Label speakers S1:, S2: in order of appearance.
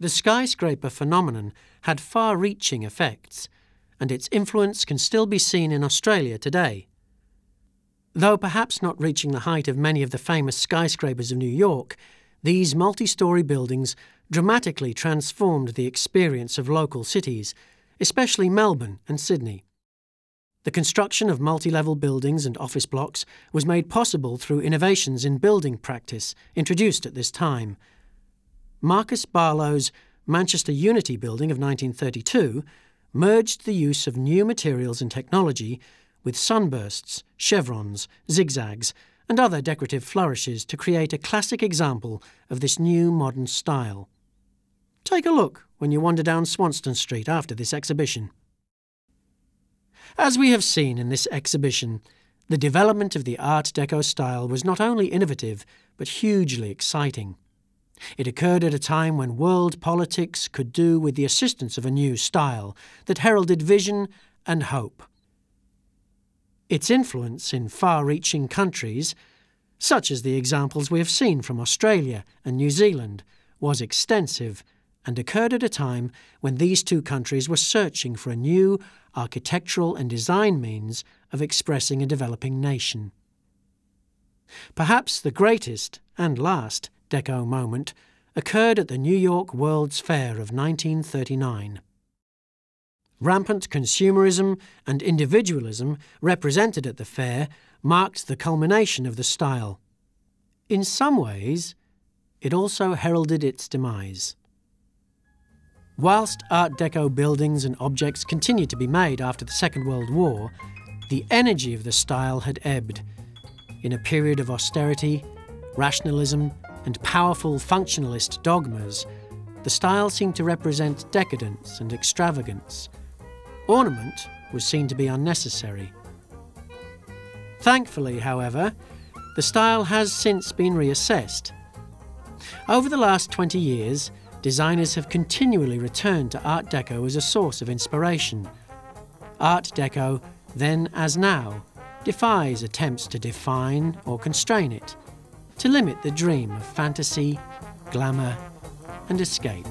S1: The skyscraper phenomenon had far reaching effects, and its influence can still be seen in Australia today. Though perhaps not reaching the height of many of the famous skyscrapers of New York, these multi story buildings dramatically transformed the experience of local cities, especially Melbourne and Sydney. The construction of multi level buildings and office blocks was made possible through innovations in building practice introduced at this time. Marcus Barlow's Manchester Unity Building of 1932 merged the use of new materials and technology with sunbursts, chevrons, zigzags, and other decorative flourishes to create a classic example of this new modern style. Take a look when you wander down Swanston Street after this exhibition. As we have seen in this exhibition, the development of the Art Deco style was not only innovative, but hugely exciting. It occurred at a time when world politics could do with the assistance of a new style that heralded vision and hope. Its influence in far reaching countries, such as the examples we have seen from Australia and New Zealand, was extensive and occurred at a time when these two countries were searching for a new architectural and design means of expressing a developing nation. Perhaps the greatest and last Deco moment occurred at the New York World's Fair of 1939. Rampant consumerism and individualism represented at the fair marked the culmination of the style. In some ways, it also heralded its demise. Whilst Art Deco buildings and objects continued to be made after the Second World War, the energy of the style had ebbed. In a period of austerity, rationalism, and powerful functionalist dogmas, the style seemed to represent decadence and extravagance. Ornament was seen to be unnecessary. Thankfully, however, the style has since been reassessed. Over the last 20 years, designers have continually returned to Art Deco as a source of inspiration. Art Deco, then as now, defies attempts to define or constrain it, to limit the dream of fantasy, glamour, and escape.